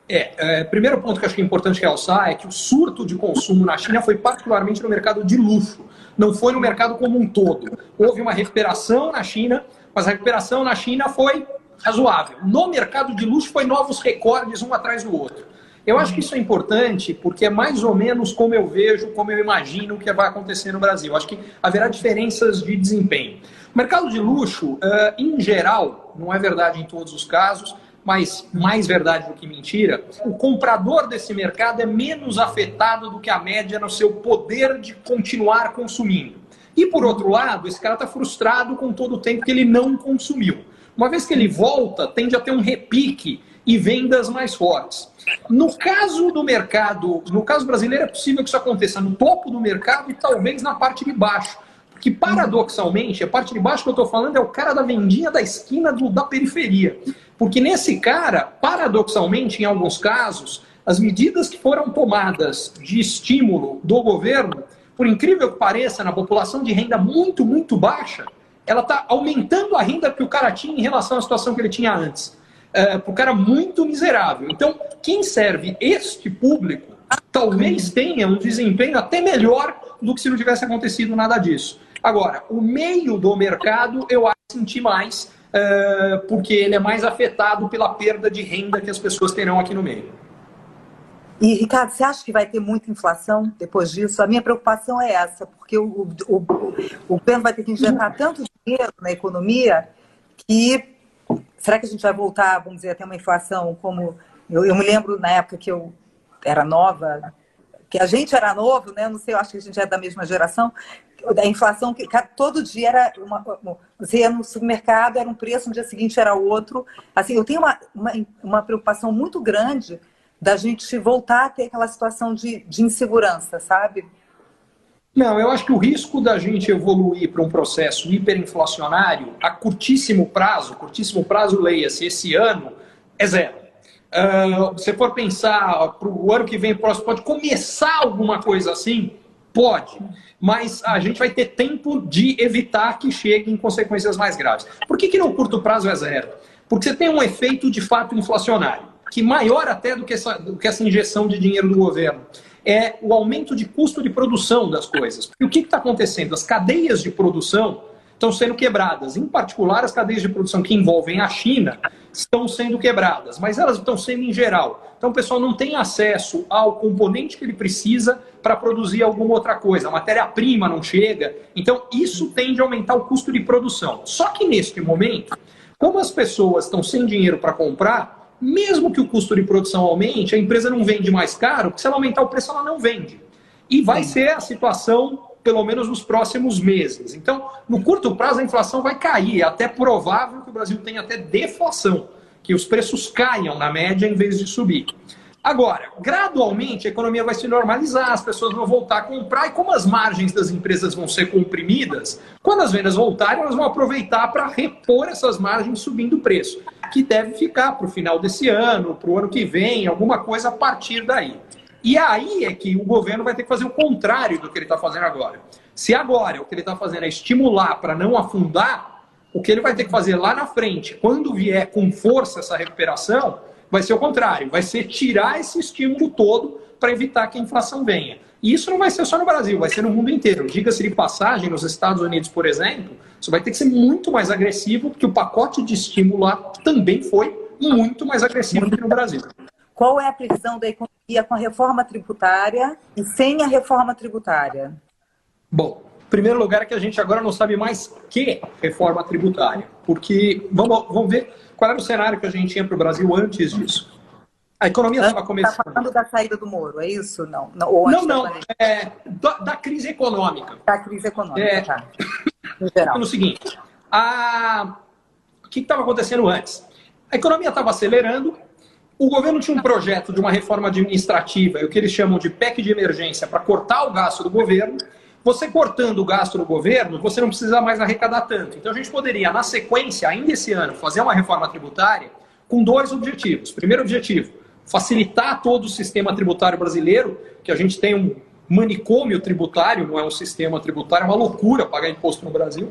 É, é, primeiro ponto que acho que é importante realçar é que o surto de consumo na China foi particularmente no mercado de luxo, não foi no mercado como um todo. Houve uma recuperação na China, mas a recuperação na China foi razoável. No mercado de luxo foi novos recordes um atrás do outro. Eu acho que isso é importante porque é mais ou menos como eu vejo, como eu imagino que vai acontecer no Brasil. Acho que haverá diferenças de desempenho. O mercado de luxo, uh, em geral, não é verdade em todos os casos, mas mais verdade do que mentira, o comprador desse mercado é menos afetado do que a média no seu poder de continuar consumindo. E por outro lado, esse cara está frustrado com todo o tempo que ele não consumiu. Uma vez que ele volta, tende a ter um repique e vendas mais fortes. No caso do mercado, no caso brasileiro, é possível que isso aconteça no topo do mercado e talvez na parte de baixo que paradoxalmente, a parte de baixo que eu estou falando é o cara da vendinha da esquina do, da periferia. Porque nesse cara, paradoxalmente, em alguns casos, as medidas que foram tomadas de estímulo do governo, por incrível que pareça, na população de renda muito, muito baixa, ela está aumentando a renda que o cara tinha em relação à situação que ele tinha antes. É, para o cara muito miserável. Então, quem serve este público talvez tenha um desempenho até melhor do que se não tivesse acontecido nada disso. Agora, o meio do mercado eu acho que senti mais, uh, porque ele é mais afetado pela perda de renda que as pessoas terão aqui no meio. E, Ricardo, você acha que vai ter muita inflação depois disso? A minha preocupação é essa, porque o, o, o governo vai ter que injetar tanto dinheiro na economia que será que a gente vai voltar, vamos dizer, a ter uma inflação como. Eu, eu me lembro na época que eu era nova, que a gente era novo, né? Não sei, eu acho que a gente é da mesma geração da inflação que todo dia era uma, você ia no supermercado era um preço no dia seguinte era outro assim eu tenho uma, uma, uma, preocupação muito grande da gente voltar a ter aquela situação de, de insegurança sabe? Não eu acho que o risco da gente evoluir para um processo hiperinflacionário a curtíssimo prazo curtíssimo prazo leia-se esse ano é zero. Uh, se for pensar para o ano que vem, próximo, pode começar alguma coisa assim, Pode, mas a gente vai ter tempo de evitar que chegue em consequências mais graves. Por que, que no curto prazo é zero? Porque você tem um efeito de fato inflacionário, que maior até do que essa, do que essa injeção de dinheiro do governo. É o aumento de custo de produção das coisas. Porque o que está acontecendo? As cadeias de produção estão sendo quebradas. Em particular, as cadeias de produção que envolvem a China estão sendo quebradas, mas elas estão sendo em geral. Então, o pessoal não tem acesso ao componente que ele precisa para produzir alguma outra coisa. A matéria-prima não chega. Então, isso tende a aumentar o custo de produção. Só que neste momento, como as pessoas estão sem dinheiro para comprar, mesmo que o custo de produção aumente, a empresa não vende mais caro, porque se ela aumentar o preço, ela não vende. E vai ser a situação pelo menos nos próximos meses. Então, no curto prazo, a inflação vai cair. É até provável que o Brasil tenha até deflação, que os preços caiam na média em vez de subir. Agora, gradualmente a economia vai se normalizar, as pessoas vão voltar a comprar, e como as margens das empresas vão ser comprimidas, quando as vendas voltarem, elas vão aproveitar para repor essas margens subindo o preço, que deve ficar para o final desse ano, para o ano que vem, alguma coisa a partir daí. E aí é que o governo vai ter que fazer o contrário do que ele está fazendo agora. Se agora o que ele está fazendo é estimular para não afundar, o que ele vai ter que fazer lá na frente, quando vier com força essa recuperação, vai ser o contrário, vai ser tirar esse estímulo todo para evitar que a inflação venha. E isso não vai ser só no Brasil, vai ser no mundo inteiro. Diga-se de passagem, nos Estados Unidos, por exemplo, isso vai ter que ser muito mais agressivo, porque o pacote de estímulo lá também foi muito mais agressivo do que no Brasil. Qual é a previsão da economia com a reforma tributária e sem a reforma tributária? Bom, em primeiro lugar é que a gente agora não sabe mais que reforma tributária, porque vamos, vamos ver qual era o cenário que a gente tinha para o Brasil antes disso. A economia estava tá começando. Está falando da saída do Moro, é isso? Não, não, não, não é, da, da, crise econômica. Da crise econômica, é, tá. No geral. No seguinte, a, o que estava acontecendo antes? A economia estava acelerando, o governo tinha um projeto de uma reforma administrativa, o que eles chamam de PEC de emergência, para cortar o gasto do governo. Você cortando o gasto do governo, você não precisa mais arrecadar tanto. Então a gente poderia, na sequência, ainda esse ano, fazer uma reforma tributária com dois objetivos. Primeiro objetivo, facilitar todo o sistema tributário brasileiro, que a gente tem um manicômio tributário, não é um sistema tributário, é uma loucura pagar imposto no Brasil.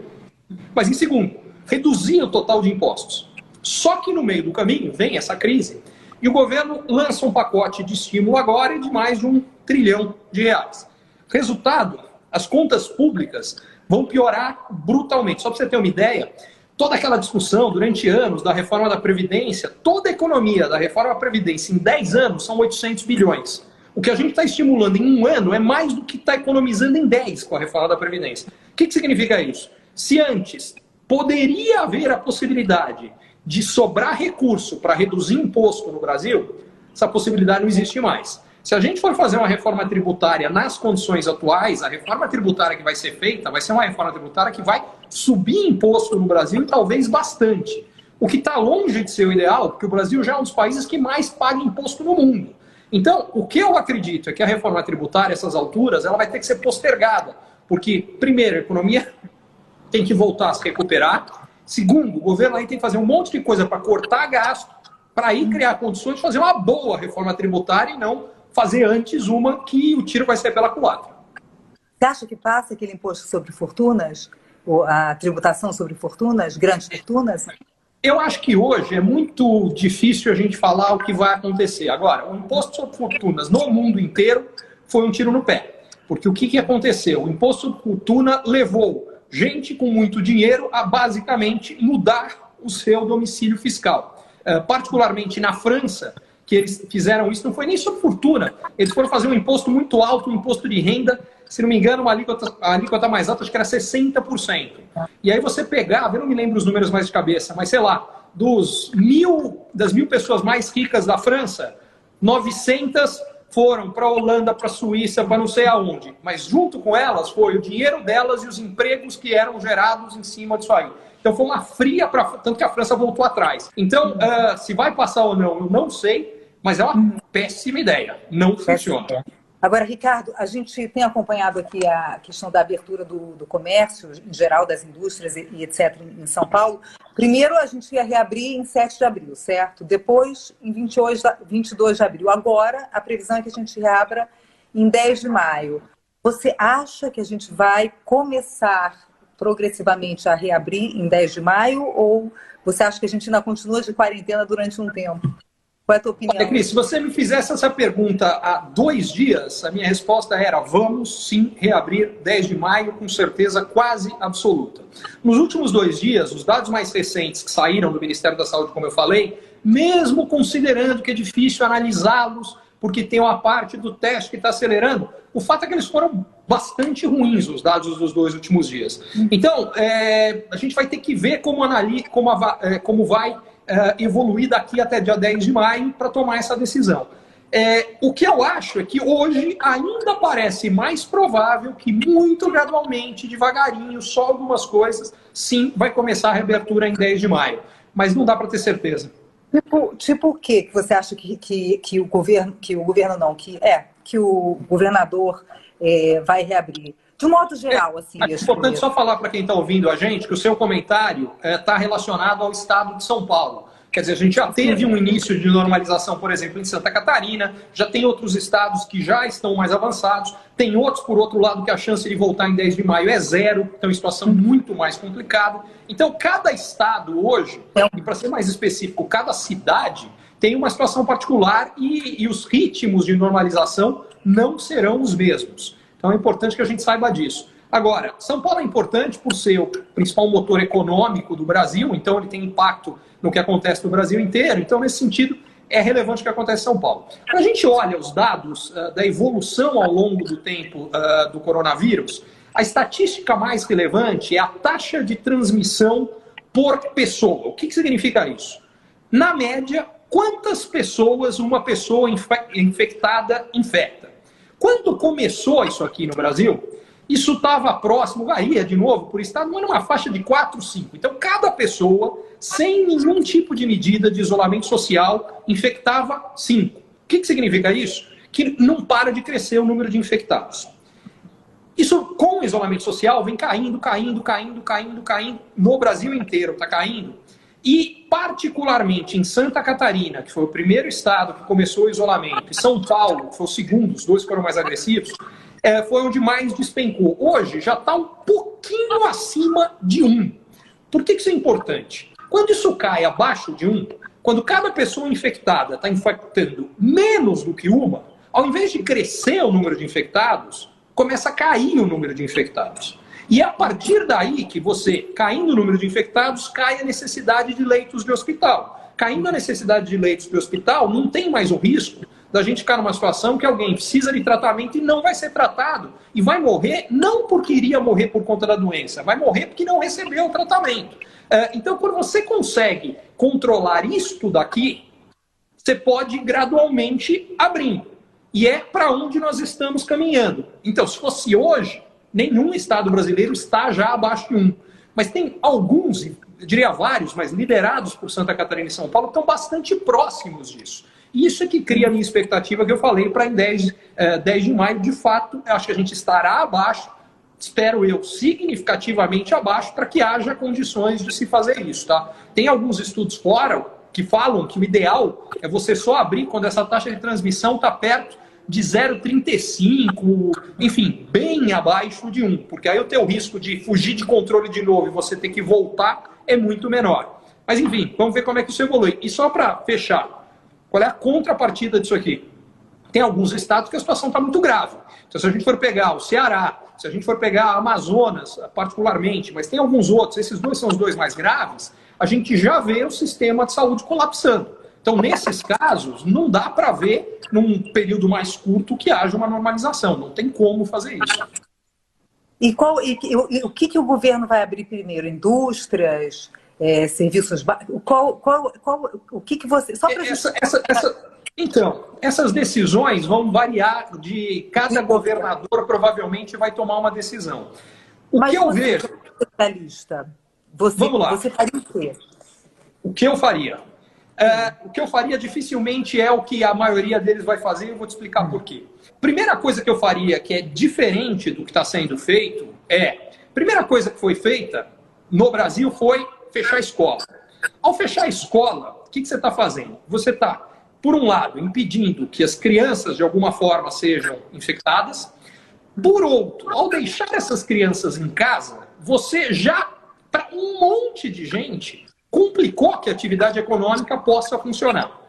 Mas em segundo, reduzir o total de impostos. Só que no meio do caminho vem essa crise e o governo lança um pacote de estímulo agora de mais de um trilhão de reais. Resultado, as contas públicas vão piorar brutalmente. Só para você ter uma ideia, toda aquela discussão durante anos da reforma da Previdência, toda a economia da reforma da Previdência em 10 anos são 800 bilhões. O que a gente está estimulando em um ano é mais do que está economizando em 10 com a reforma da Previdência. O que, que significa isso? Se antes poderia haver a possibilidade de sobrar recurso para reduzir imposto no Brasil, essa possibilidade não existe mais. Se a gente for fazer uma reforma tributária nas condições atuais, a reforma tributária que vai ser feita vai ser uma reforma tributária que vai subir imposto no Brasil e talvez bastante. O que está longe de ser o ideal, porque o Brasil já é um dos países que mais paga imposto no mundo. Então, o que eu acredito é que a reforma tributária, essas alturas, ela vai ter que ser postergada. Porque, primeiro, a economia tem que voltar a se recuperar, Segundo, o governo aí tem que fazer um monte de coisa para cortar gasto, para aí criar condições de fazer uma boa reforma tributária e não fazer antes uma que o tiro vai ser pela culatra. Você acha que passa aquele imposto sobre fortunas, a tributação sobre fortunas, grandes fortunas? Eu acho que hoje é muito difícil a gente falar o que vai acontecer. Agora, o imposto sobre fortunas no mundo inteiro foi um tiro no pé. Porque o que, que aconteceu? O imposto sobre fortuna levou gente com muito dinheiro a basicamente mudar o seu domicílio fiscal. Uh, particularmente na França, que eles fizeram isso, não foi nem sobre fortuna, eles foram fazer um imposto muito alto, um imposto de renda, se não me engano, uma alíquota, a alíquota mais alta, acho que era 60%. E aí você pegava, eu não me lembro os números mais de cabeça, mas sei lá, dos mil, das mil pessoas mais ricas da França, 900 foram para a Holanda, para a Suíça, para não sei aonde. Mas junto com elas foi o dinheiro delas e os empregos que eram gerados em cima disso aí. Então foi uma fria para tanto que a França voltou atrás. Então, uh, se vai passar ou não, eu não sei, mas é uma péssima ideia. Não funciona. Agora, Ricardo, a gente tem acompanhado aqui a questão da abertura do, do comércio, em geral, das indústrias e, e, etc., em São Paulo. Primeiro, a gente ia reabrir em 7 de abril, certo? Depois, em 28, 22 de abril. Agora, a previsão é que a gente reabra em 10 de maio. Você acha que a gente vai começar progressivamente a reabrir em 10 de maio ou você acha que a gente ainda continua de quarentena durante um tempo? Qual é a tua opinião? Olha, Cris, se você me fizesse essa pergunta há dois dias, a minha resposta era: vamos sim reabrir 10 de maio, com certeza quase absoluta. Nos últimos dois dias, os dados mais recentes que saíram do Ministério da Saúde, como eu falei, mesmo considerando que é difícil analisá-los, porque tem uma parte do teste que está acelerando, o fato é que eles foram bastante ruins, os dados dos dois últimos dias. Então, é, a gente vai ter que ver como, analisa, como, é, como vai é, evoluir daqui até dia 10 de maio para tomar essa decisão. É, o que eu acho é que hoje ainda parece mais provável que muito gradualmente, devagarinho, só algumas coisas, sim, vai começar a reabertura em 10 de maio. Mas não dá para ter certeza. Tipo, tipo o que você acha que, que, que o governo, que o governo não, que é, que o governador é, vai reabrir? De um modo geral, assim. É, é importante só falar para quem está ouvindo a gente que o seu comentário está é, relacionado ao estado de São Paulo. Quer dizer, a gente já teve um início de normalização, por exemplo, em Santa Catarina, já tem outros estados que já estão mais avançados, tem outros, por outro lado, que a chance de voltar em 10 de maio é zero, então é situação muito mais complicada. Então, cada estado hoje, e para ser mais específico, cada cidade tem uma situação particular e, e os ritmos de normalização não serão os mesmos. Então é importante que a gente saiba disso. Agora, São Paulo é importante por ser o principal motor econômico do Brasil, então ele tem impacto no que acontece no Brasil inteiro. Então, nesse sentido, é relevante o que acontece em São Paulo. Quando a gente olha os dados uh, da evolução ao longo do tempo uh, do coronavírus, a estatística mais relevante é a taxa de transmissão por pessoa. O que, que significa isso? Na média, quantas pessoas uma pessoa infectada infecta? Quando começou isso aqui no Brasil, isso estava próximo, varia de novo por estado, mas numa faixa de 4, 5. Então, cada pessoa, sem nenhum tipo de medida de isolamento social, infectava 5. O que, que significa isso? Que não para de crescer o número de infectados. Isso, com o isolamento social, vem caindo, caindo, caindo, caindo, caindo. No Brasil inteiro está caindo. E, particularmente em Santa Catarina, que foi o primeiro estado que começou o isolamento, e São Paulo, que foi o segundo, os dois foram mais agressivos, é, foi onde mais despencou. Hoje já está um pouquinho acima de um. Por que, que isso é importante? Quando isso cai abaixo de um, quando cada pessoa infectada está infectando menos do que uma, ao invés de crescer o número de infectados, começa a cair o número de infectados. E a partir daí que você, caindo o número de infectados, cai a necessidade de leitos de hospital. Caindo a necessidade de leitos de hospital, não tem mais o risco da gente ficar numa situação que alguém precisa de tratamento e não vai ser tratado. E vai morrer não porque iria morrer por conta da doença, vai morrer porque não recebeu o tratamento. É, então, quando você consegue controlar isto daqui, você pode gradualmente abrir. E é para onde nós estamos caminhando. Então, se fosse hoje, nenhum estado brasileiro está já abaixo de um. Mas tem alguns, diria vários, mas liderados por Santa Catarina e São Paulo, que estão bastante próximos disso. Isso é que cria a minha expectativa que eu falei para em 10, eh, 10 de maio. De fato, acho que a gente estará abaixo, espero eu, significativamente abaixo, para que haja condições de se fazer isso. Tá? Tem alguns estudos fora que falam que o ideal é você só abrir quando essa taxa de transmissão está perto de 0,35, enfim, bem abaixo de 1, porque aí o teu risco de fugir de controle de novo e você ter que voltar é muito menor. Mas enfim, vamos ver como é que isso evolui. E só para fechar, qual é a contrapartida disso aqui? Tem alguns estados que a situação está muito grave. Então, se a gente for pegar o Ceará, se a gente for pegar a Amazonas, particularmente, mas tem alguns outros, esses dois são os dois mais graves, a gente já vê o sistema de saúde colapsando. Então, nesses casos, não dá para ver, num período mais curto, que haja uma normalização. Não tem como fazer isso. E, qual, e, e o que, que o governo vai abrir primeiro? Indústrias, é, serviços. Qual, qual, qual, o que, que você. Só para essa, essa, essa, Então, essas decisões vão variar de cada governador, provavelmente vai tomar uma decisão. O Mas que eu vejo. Especialista, você, Vamos lá. Você faria o quê? O que eu faria? É, o que eu faria dificilmente é o que a maioria deles vai fazer, e eu vou te explicar por quê. Primeira coisa que eu faria, que é diferente do que está sendo feito, é. Primeira coisa que foi feita no Brasil foi fechar a escola. Ao fechar a escola, o que, que você está fazendo? Você está, por um lado, impedindo que as crianças, de alguma forma, sejam infectadas. Por outro, ao deixar essas crianças em casa, você já, para um monte de gente, complicou que a atividade econômica possa funcionar.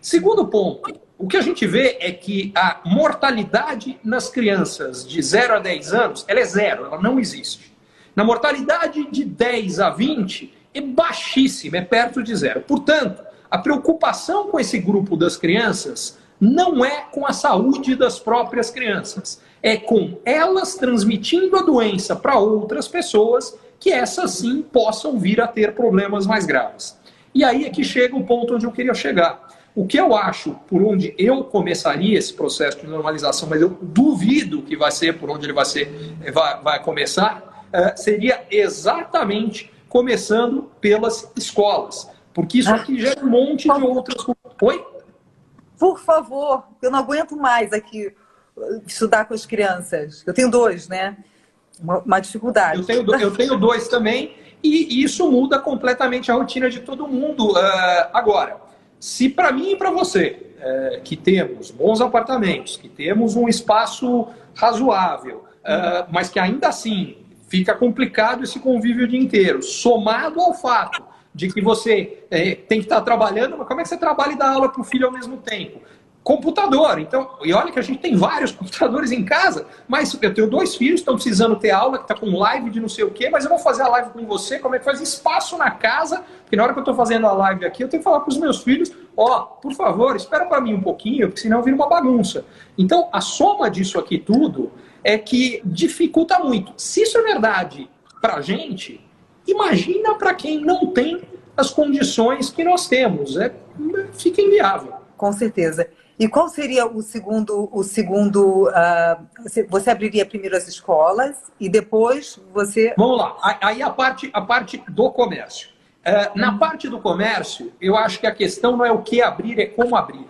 Segundo ponto, o que a gente vê é que a mortalidade nas crianças de 0 a 10 anos, ela é zero, ela não existe. Na mortalidade de 10 a 20, é baixíssima, é perto de zero. Portanto, a preocupação com esse grupo das crianças não é com a saúde das próprias crianças, é com elas transmitindo a doença para outras pessoas que essas sim possam vir a ter problemas mais graves. E aí é que chega o ponto onde eu queria chegar. O que eu acho, por onde eu começaria esse processo de normalização, mas eu duvido que vai ser por onde ele vai, ser, vai, vai começar, uh, seria exatamente começando pelas escolas. Porque isso aqui gera um monte de outras. Oi? Por favor, eu não aguento mais aqui estudar com as crianças. Eu tenho dois, né? Uma, uma dificuldade. Eu tenho, eu tenho dois também, e isso muda completamente a rotina de todo mundo. Uh, agora, se para mim e para você, uh, que temos bons apartamentos, que temos um espaço razoável, uh, mas que ainda assim fica complicado esse convívio o dia inteiro, somado ao fato de que você é, tem que estar trabalhando, mas como é que você trabalha e dá aula para o filho ao mesmo tempo? Computador. Então, e olha que a gente tem vários computadores em casa, mas eu tenho dois filhos, estão precisando ter aula, que está com live de não sei o quê, mas eu vou fazer a live com você, como é que faz espaço na casa, porque na hora que eu estou fazendo a live aqui, eu tenho que falar para os meus filhos, ó, oh, por favor, espera para mim um pouquinho, porque senão vira uma bagunça. Então, a soma disso aqui tudo é que dificulta muito. Se isso é verdade para a gente, imagina para quem não tem as condições que nós temos. É, fica inviável. Com certeza. E qual seria o segundo, o segundo, uh, você abriria primeiro as escolas e depois você... Vamos lá, aí a parte, a parte do comércio. Uh, na parte do comércio, eu acho que a questão não é o que abrir, é como abrir.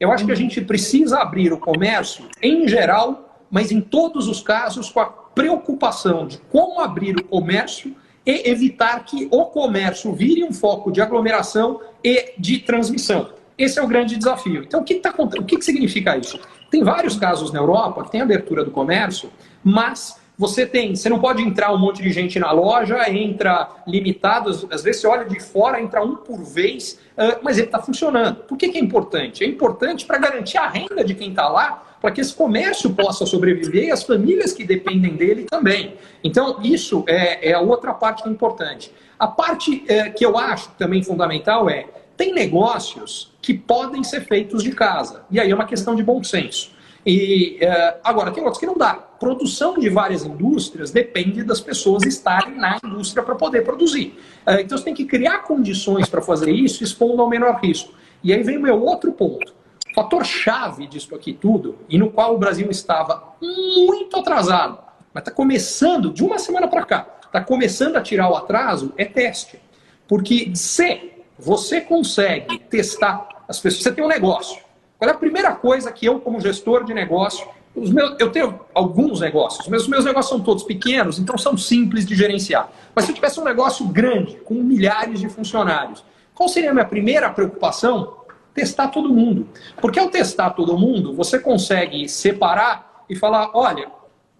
Eu acho que a gente precisa abrir o comércio em geral, mas em todos os casos com a preocupação de como abrir o comércio e evitar que o comércio vire um foco de aglomeração e de transmissão. Esse é o grande desafio. Então, o que, tá, o que, que significa isso? Tem vários casos na Europa que tem abertura do comércio, mas você tem, você não pode entrar um monte de gente na loja, entra limitado, às vezes você olha de fora, entra um por vez, mas ele está funcionando. Por que, que é importante? É importante para garantir a renda de quem está lá, para que esse comércio possa sobreviver e as famílias que dependem dele também. Então, isso é, é a outra parte que é importante. A parte é, que eu acho também fundamental é tem negócios que podem ser feitos de casa. E aí é uma questão de bom senso. E uh, agora, tem outros que não dá. Produção de várias indústrias depende das pessoas estarem na indústria para poder produzir. Uh, então você tem que criar condições para fazer isso, expondo ao menor risco. E aí vem o meu outro ponto. O fator chave disso aqui tudo, e no qual o Brasil estava muito atrasado, mas está começando, de uma semana para cá, está começando a tirar o atraso, é teste. Porque se você consegue testar as pessoas, você tem um negócio. Qual é a primeira coisa que eu, como gestor de negócio, meus, eu tenho alguns negócios, mas os meus negócios são todos pequenos, então são simples de gerenciar. Mas se eu tivesse um negócio grande, com milhares de funcionários, qual seria a minha primeira preocupação? Testar todo mundo. Porque ao testar todo mundo, você consegue separar e falar: olha,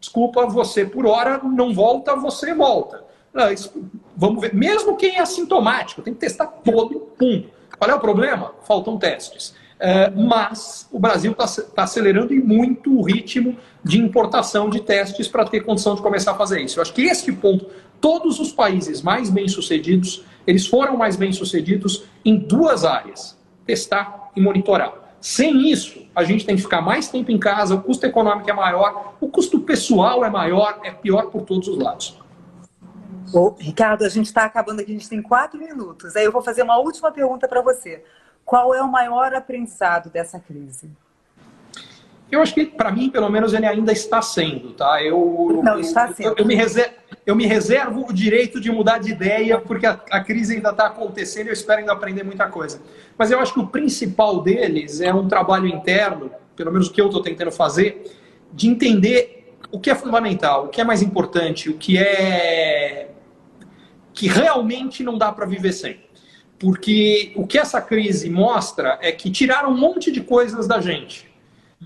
desculpa, você por hora não volta, você volta. Ah, vamos ver, mesmo quem é assintomático, tem que testar todo mundo. Qual é o problema? Faltam testes. É, mas o Brasil está tá acelerando e muito o ritmo de importação de testes para ter condição de começar a fazer isso. Eu acho que esse ponto, todos os países mais bem-sucedidos, eles foram mais bem-sucedidos em duas áreas: testar e monitorar. Sem isso, a gente tem que ficar mais tempo em casa, o custo econômico é maior, o custo pessoal é maior, é pior por todos os lados. Ô, Ricardo, a gente está acabando aqui, a gente tem quatro minutos. Aí eu vou fazer uma última pergunta para você. Qual é o maior aprendizado dessa crise? Eu acho que, para mim, pelo menos, ele ainda está sendo, tá? Eu, Não, está sendo. Eu, eu, me reservo, eu me reservo o direito de mudar de ideia, porque a, a crise ainda está acontecendo e eu espero ainda aprender muita coisa. Mas eu acho que o principal deles é um trabalho interno, pelo menos o que eu estou tentando fazer, de entender o que é fundamental, o que é mais importante, o que é que realmente não dá para viver sem. Porque o que essa crise mostra é que tiraram um monte de coisas da gente.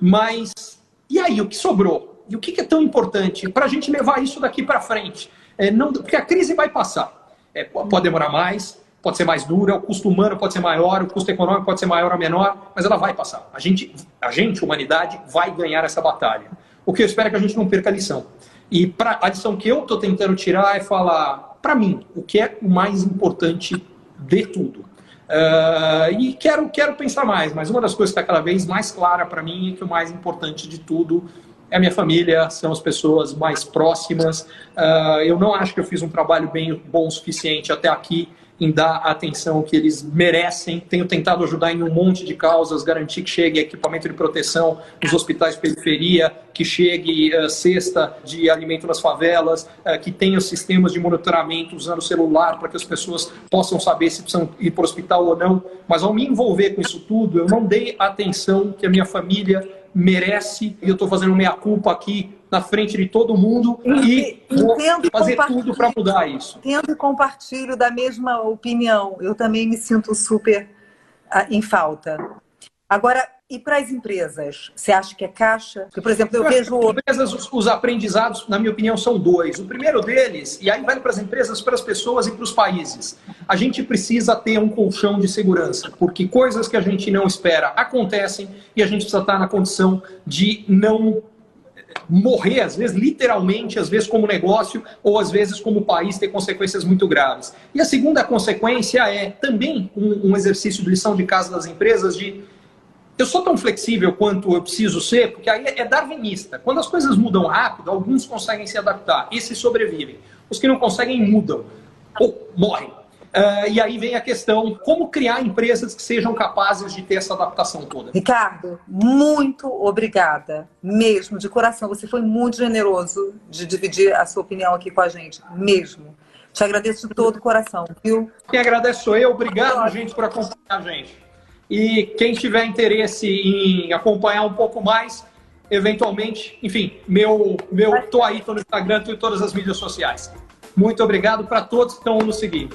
Mas e aí, o que sobrou? E o que, é tão importante para a gente levar isso daqui para frente? É, não, porque a crise vai passar. É, pode demorar mais, pode ser mais dura, o custo humano pode ser maior, o custo econômico pode ser maior ou menor, mas ela vai passar. A gente, a gente, humanidade, vai ganhar essa batalha. O que eu espero é que a gente não perca a lição. E pra, a lição que eu estou tentando tirar é falar, para mim, o que é o mais importante de tudo. Uh, e quero, quero pensar mais, mas uma das coisas que está cada vez mais clara para mim é que o mais importante de tudo é a minha família, são as pessoas mais próximas. Uh, eu não acho que eu fiz um trabalho bem bom o suficiente até aqui em dar a atenção que eles merecem. Tenho tentado ajudar em um monte de causas, garantir que chegue equipamento de proteção nos hospitais de periferia, que chegue uh, cesta de alimento nas favelas, uh, que tenha sistemas de monitoramento usando celular para que as pessoas possam saber se precisam ir para o hospital ou não. Mas ao me envolver com isso tudo, eu não dei a atenção que a minha família merece, e eu estou fazendo meia culpa aqui na frente de todo mundo e vou fazer tudo para mudar isso. Entendo e compartilho da mesma opinião. Eu também me sinto super uh, em falta. Agora, e para as empresas? Você acha que é caixa? Porque, por exemplo, eu vejo. As empresas, os, os, aprendizados, na minha opinião, são dois. O primeiro deles, e aí vale para as empresas, para as pessoas e para os países. A gente precisa ter um colchão de segurança, porque coisas que a gente não espera acontecem e a gente precisa estar na condição de não morrer, às vezes literalmente, às vezes como negócio, ou às vezes como país ter consequências muito graves. E a segunda consequência é também um, um exercício de lição de casa das empresas de eu sou tão flexível quanto eu preciso ser, porque aí é darwinista. Quando as coisas mudam rápido, alguns conseguem se adaptar, esses sobrevivem. Os que não conseguem mudam ou morrem. Uh, e aí vem a questão, como criar empresas que sejam capazes de ter essa adaptação toda? Ricardo, muito obrigada, mesmo, de coração. Você foi muito generoso de dividir a sua opinião aqui com a gente, mesmo. Te agradeço de todo o coração, viu? Quem agradece sou eu. Obrigado, gente, por acompanhar a gente. E quem tiver interesse em acompanhar um pouco mais, eventualmente, enfim, meu, meu, tô aí, tô no Instagram, tô em todas as mídias sociais. Muito obrigado para todos que estão nos seguindo.